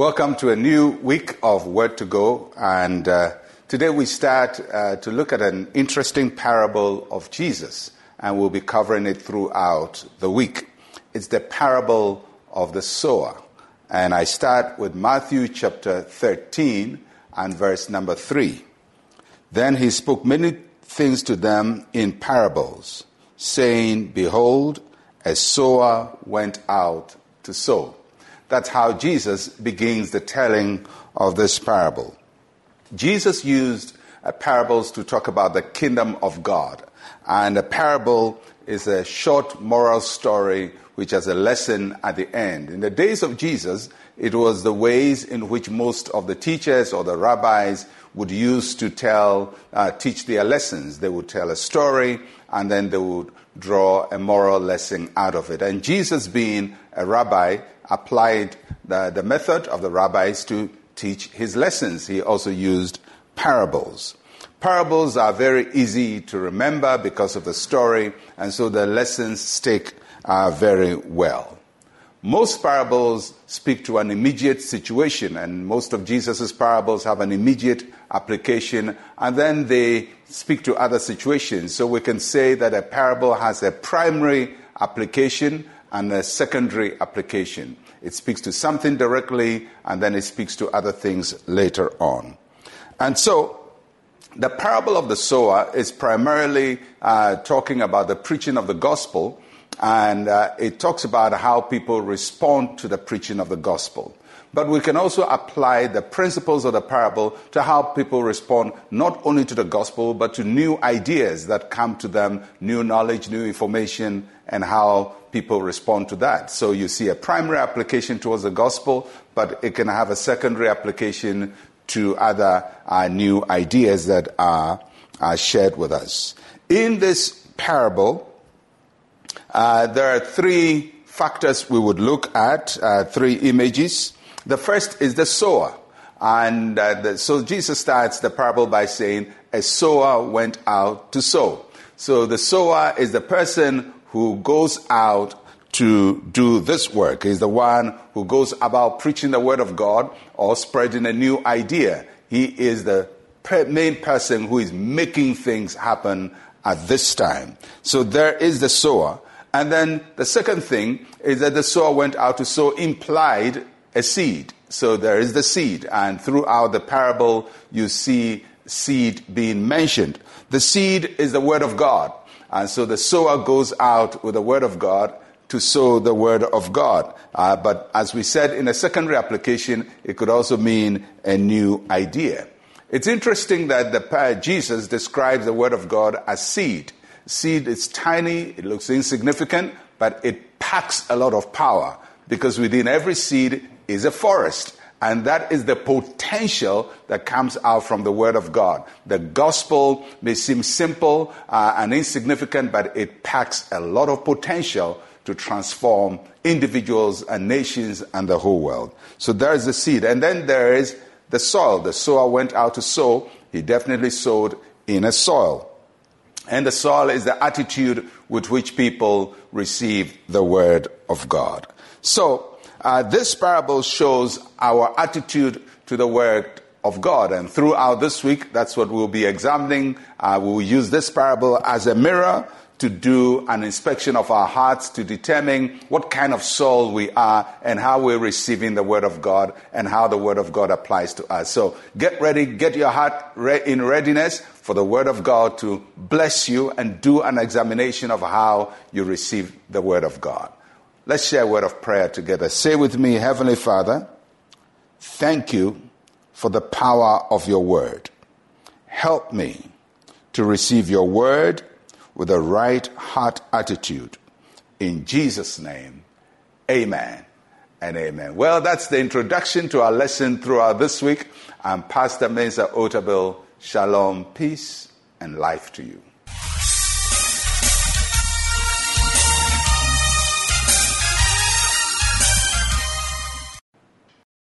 Welcome to a new week of Word to Go. And uh, today we start uh, to look at an interesting parable of Jesus, and we'll be covering it throughout the week. It's the parable of the sower. And I start with Matthew chapter 13 and verse number 3. Then he spoke many things to them in parables, saying, Behold, a sower went out to sow. That's how Jesus begins the telling of this parable. Jesus used uh, parables to talk about the kingdom of God. And a parable is a short moral story which has a lesson at the end. In the days of Jesus, it was the ways in which most of the teachers or the rabbis would use to tell, uh, teach their lessons. They would tell a story and then they would draw a moral lesson out of it. And Jesus, being a rabbi, applied the, the method of the rabbis to teach his lessons. He also used parables. Parables are very easy to remember because of the story, and so the lessons stick uh, very well. Most parables speak to an immediate situation, and most of Jesus' parables have an immediate application, and then they speak to other situations. So we can say that a parable has a primary application and a secondary application. It speaks to something directly, and then it speaks to other things later on. And so, the parable of the sower is primarily uh, talking about the preaching of the gospel, and uh, it talks about how people respond to the preaching of the gospel. But we can also apply the principles of the parable to how people respond not only to the gospel, but to new ideas that come to them, new knowledge, new information, and how people respond to that. So you see a primary application towards the gospel, but it can have a secondary application to other uh, new ideas that are, are shared with us. In this parable, uh, there are three factors we would look at, uh, three images. The first is the sower. And uh, the, so Jesus starts the parable by saying, A sower went out to sow. So the sower is the person who goes out to do this work. He's the one who goes about preaching the word of God or spreading a new idea. He is the main person who is making things happen at this time. So there is the sower. And then the second thing is that the sower went out to sow implied a seed. So there is the seed. And throughout the parable, you see seed being mentioned. The seed is the word of God. And so the sower goes out with the word of God to sow the word of God. Uh, but as we said in a secondary application, it could also mean a new idea. It's interesting that the, Jesus describes the word of God as seed. Seed is tiny, it looks insignificant, but it packs a lot of power because within every seed is a forest. And that is the potential that comes out from the Word of God. The gospel may seem simple uh, and insignificant, but it packs a lot of potential to transform individuals and nations and the whole world. So there is the seed. And then there is the soil. The sower went out to sow. He definitely sowed in a soil. And the soil is the attitude with which people receive the Word of God. So, uh, this parable shows our attitude to the word of God. And throughout this week, that's what we'll be examining. Uh, we'll use this parable as a mirror to do an inspection of our hearts to determine what kind of soul we are and how we're receiving the Word of God and how the Word of God applies to us. So get ready, get your heart in readiness for the Word of God to bless you and do an examination of how you receive the Word of God. Let's share a word of prayer together. Say with me, Heavenly Father, thank you for the power of your word. Help me to receive your word with a right heart attitude. In Jesus' name, amen and amen. Well, that's the introduction to our lesson throughout this week. I'm Pastor Mensa Otabil. Shalom, peace, and life to you.